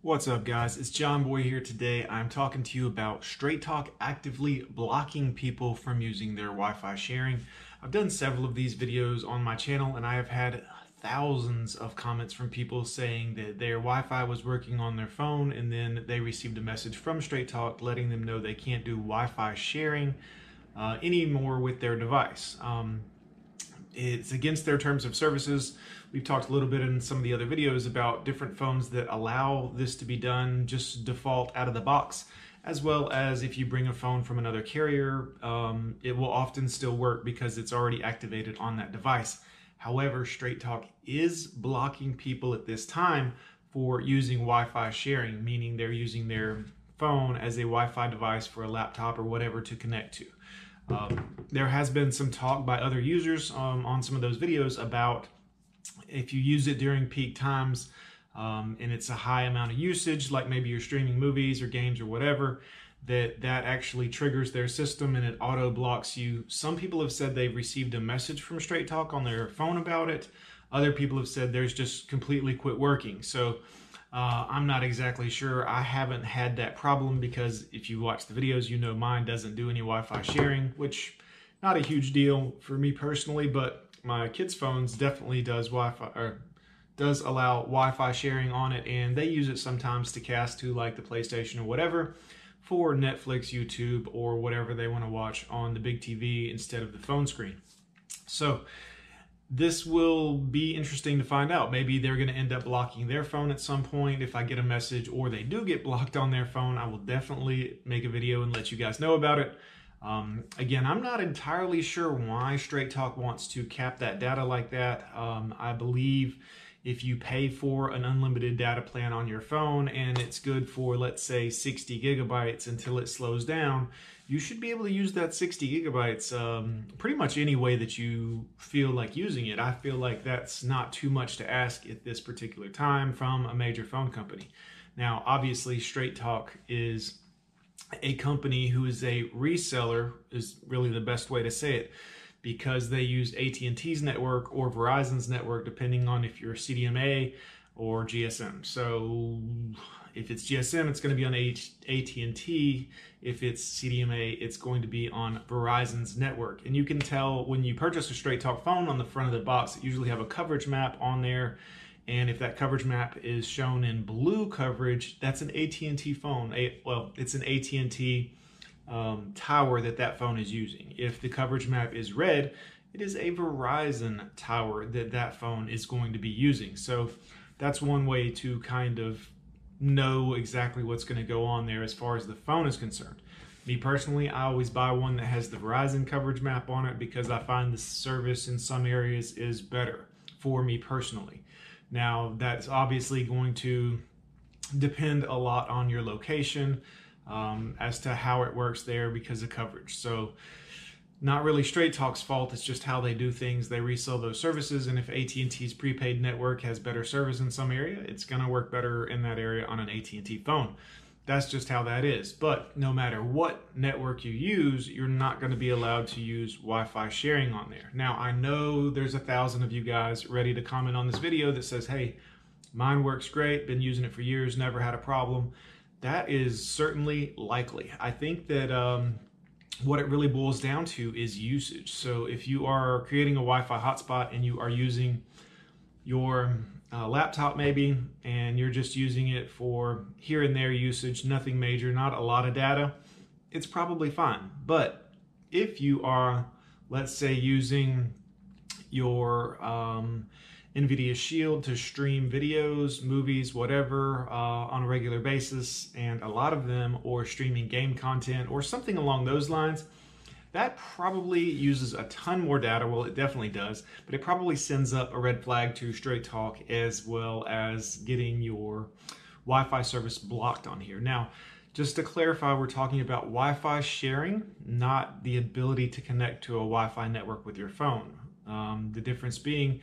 What's up guys, it's John Boy here today. I'm talking to you about Straight Talk actively blocking people from using their Wi-Fi sharing. I've done several of these videos on my channel and I have had thousands of comments from people saying that their Wi-Fi was working on their phone and then they received a message from Straight Talk letting them know they can't do Wi-Fi sharing uh, anymore with their device. Um, it's against their terms of services. We've talked a little bit in some of the other videos about different phones that allow this to be done just default out of the box, as well as if you bring a phone from another carrier, um, it will often still work because it's already activated on that device. However, Straight Talk is blocking people at this time for using Wi-Fi sharing, meaning they're using their phone as a Wi-Fi device for a laptop or whatever to connect to. Um, there has been some talk by other users um, on some of those videos about if you use it during peak times um, and it's a high amount of usage, like maybe you're streaming movies or games or whatever, that that actually triggers their system and it auto blocks you. Some people have said they've received a message from Straight Talk on their phone about it. Other people have said there's just completely quit working. So uh, I'm not exactly sure. I haven't had that problem because if you watch the videos, you know mine doesn't do any Wi-Fi sharing, which not a huge deal for me personally, but my kids' phones definitely does Wi-Fi or does allow Wi-Fi sharing on it, and they use it sometimes to cast to like the PlayStation or whatever for Netflix, YouTube, or whatever they want to watch on the big TV instead of the phone screen. So this will be interesting to find out. Maybe they're going to end up blocking their phone at some point if I get a message or they do get blocked on their phone. I will definitely make a video and let you guys know about it. Um, again, I'm not entirely sure why Straight Talk wants to cap that data like that. Um, I believe if you pay for an unlimited data plan on your phone and it's good for, let's say, 60 gigabytes until it slows down, you should be able to use that 60 gigabytes um, pretty much any way that you feel like using it. I feel like that's not too much to ask at this particular time from a major phone company. Now, obviously, Straight Talk is a company who is a reseller is really the best way to say it because they use AT&T's network or Verizon's network depending on if you're CDMA or GSM. So if it's GSM, it's going to be on AT&T. If it's CDMA, it's going to be on Verizon's network. And you can tell when you purchase a Straight Talk phone on the front of the box, it usually have a coverage map on there. And if that coverage map is shown in blue coverage, that's an AT&T phone. A, well, it's an AT&T um, tower that that phone is using. If the coverage map is red, it is a Verizon tower that that phone is going to be using. So that's one way to kind of know exactly what's going to go on there as far as the phone is concerned. Me personally, I always buy one that has the Verizon coverage map on it because I find the service in some areas is better for me personally. Now, that's obviously going to depend a lot on your location um, as to how it works there because of coverage. So not really Straight Talk's fault. It's just how they do things. They resell those services, and if AT&T's prepaid network has better service in some area, it's going to work better in that area on an AT&T phone. That's just how that is. But no matter what network you use, you're not going to be allowed to use Wi-Fi sharing on there. Now, I know there's a thousand of you guys ready to comment on this video that says, hey, mine works great, been using it for years, never had a problem. That is certainly likely. I think that um, what it really boils down to is usage. So if you are creating a Wi-Fi hotspot and you are using your uh, laptop maybe, and you're just using it for here and there usage, nothing major, not a lot of data, it's probably fine. But if you are, let's say, using your um, NVIDIA Shield to stream videos, movies, whatever, uh, on a regular basis, and a lot of them, or streaming game content, or something along those lines, that probably uses a ton more data. Well, it definitely does, but it probably sends up a red flag to Straight Talk as well as getting your Wi Fi service blocked on here. Now, just to clarify, we're talking about Wi Fi sharing, not the ability to connect to a Wi Fi network with your phone. Um, the difference being,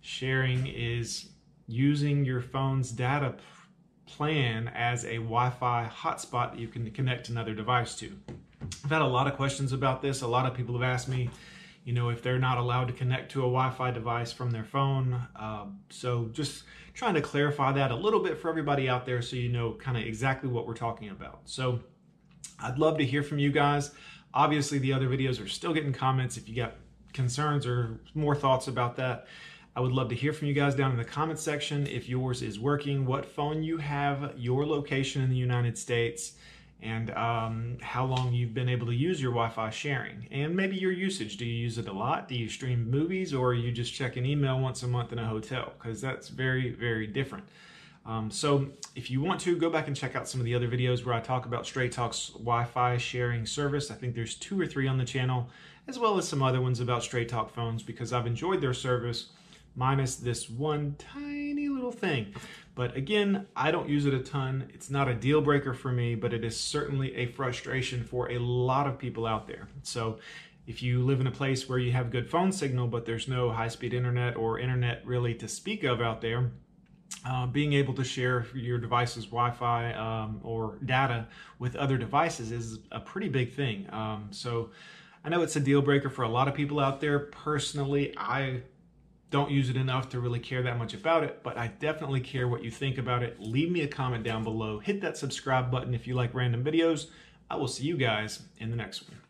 sharing is using your phone's data plan as a Wi-Fi hotspot that you can connect another device to. I've had a lot of questions about this. A lot of people have asked me, you know, if they're not allowed to connect to a Wi-Fi device from their phone. Uh, so just trying to clarify that a little bit for everybody out there so you know kind of exactly what we're talking about. So I'd love to hear from you guys. Obviously, the other videos are still getting comments. If you got concerns or more thoughts about that, I would love to hear from you guys down in the comments section. If yours is working, what phone you have, your location in the United States, and um, how long you've been able to use your Wi-Fi sharing, and maybe your usage. Do you use it a lot? Do you stream movies, or you just check an email once a month in a hotel? Because that's very, very different. Um, so if you want to, go back and check out some of the other videos where I talk about Straight Talk's Wi-Fi sharing service. I think there's two or three on the channel, as well as some other ones about Straight Talk phones because I've enjoyed their service, minus this one tiny little thing. But again, I don't use it a ton. It's not a deal breaker for me, but it is certainly a frustration for a lot of people out there. So if you live in a place where you have good phone signal, but there's no high-speed internet or internet really to speak of out there, uh, being able to share your device's Wi-Fi um, or data with other devices is a pretty big thing. Um, so I know it's a deal breaker for a lot of people out there. Personally, I don't use it enough to really care that much about it, but I definitely care what you think about it. Leave me a comment down below. Hit that subscribe button if you like random videos. I will see you guys in the next one.